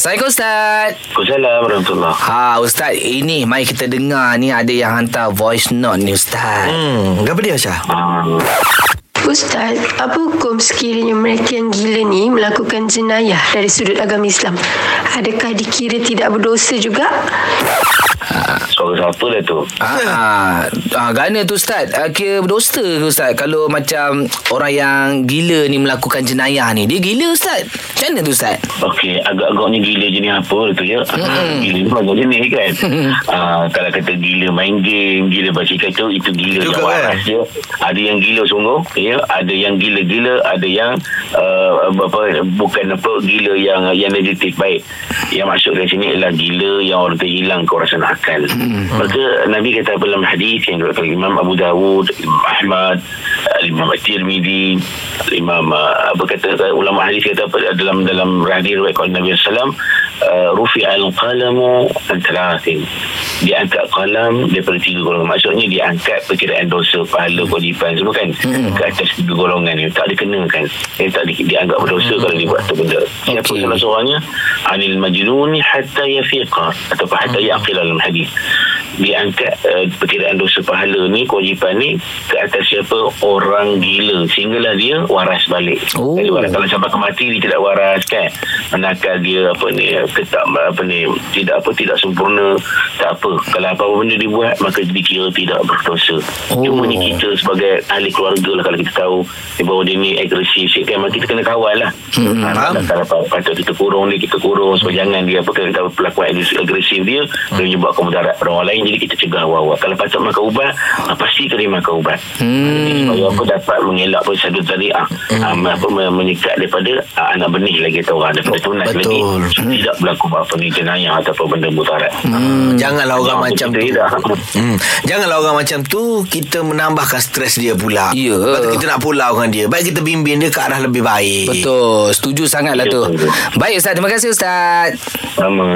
Assalamualaikum Ustaz. Assalamualaikum warahmatullahi Ha Ustaz, ini mari kita dengar ni ada yang hantar voice note ni Ustaz. Hmm, apa dia Syah? Ah, Ustaz, apa hukum sekiranya mereka yang gila ni melakukan jenayah dari sudut agama Islam? Adakah dikira tidak berdosa juga? Suara siapa dah tu? Ah, ah, gana tu Ustaz. Ah, kira berdosa ke Ustaz kalau macam orang yang gila ni melakukan jenayah ni. Dia gila Ustaz. Macam mana tu Ustaz? Okey, agak-agaknya gila jenis apa tu ya? Mm. Gila ni banyak jenis kan? uh, kalau kata gila main game, gila baca kata itu gila yang waras ya. Ada yang gila sungguh, ya. Ada yang gila-gila, ada yang uh, apa bukan apa gila yang yang negatif baik. Yang maksud dari sini ialah gila yang orang terhilang kewarasan akal. Maka Nabi kata dalam hadis yang diriwayatkan Imam Abu Dawud, Imam Ahmad, Imam At-Tirmidzi, Imam uh, apa kata ulama hadis kata dalam dalam hadis riwayat Nabi sallam uh, rufi al-qalamu an diangkat qalam daripada tiga golongan. Maksudnya diangkat perkiraan dosa pahala kewajipan semua kan? Ke atas tiga golongan ni. Tak dikenakan. Eh, tak di, dianggap berdosa kalau dia buat الرسول صلى الله عليه وسلم عن المجنون حتى يفيق. حتى يعقل الحديث. Diangkat uh, perkiraan dosa pahala ni kewajipan ni ke atas siapa orang gila. Sehinggalah dia waras balik. Oh. Jadi waras kalau sampai ke mati dia tidak waras kan? Manakala dia apa ni ketak apa ni tidak apa tidak sempurna tak apa. Kalau apa-apa benda dibuat maka dikira tidak berdosa. Oh. cuma ni kita sebagai ahli keluarga lah kalau kita tahu eh, bahawa dia ni agresif sikit kan? Kita kena kawal lah. Hmm, faham. kalau patut kita kurung dia kita kurung supaya jangan dia apa kena tahu pelakuan agresif, dia dia menyebabkan mudarat pada orang lain jadi kita cegah awal-awal kalau patut makan ubat ah, pasti kena makan ubat Hmm. supaya apa dapat mengelak pun satu tadi ah, ah, apa men- menyekat daripada ah, anak benih lagi kata orang daripada tunas betul. lagi tidak berlaku apa ni jenayah ataupun benda mudarat Hmm, janganlah orang macam tu. tidak. Hmm, janganlah orang macam tu kita menambahkan stres dia pula. Ya. Lepas tu kita nak pulaukan dia. Baik kita bimbing dia ke arah lebih baik. Betul. Setuju sangat lah tu. Betul. Baik Ustaz. Terima kasih Ustaz. sama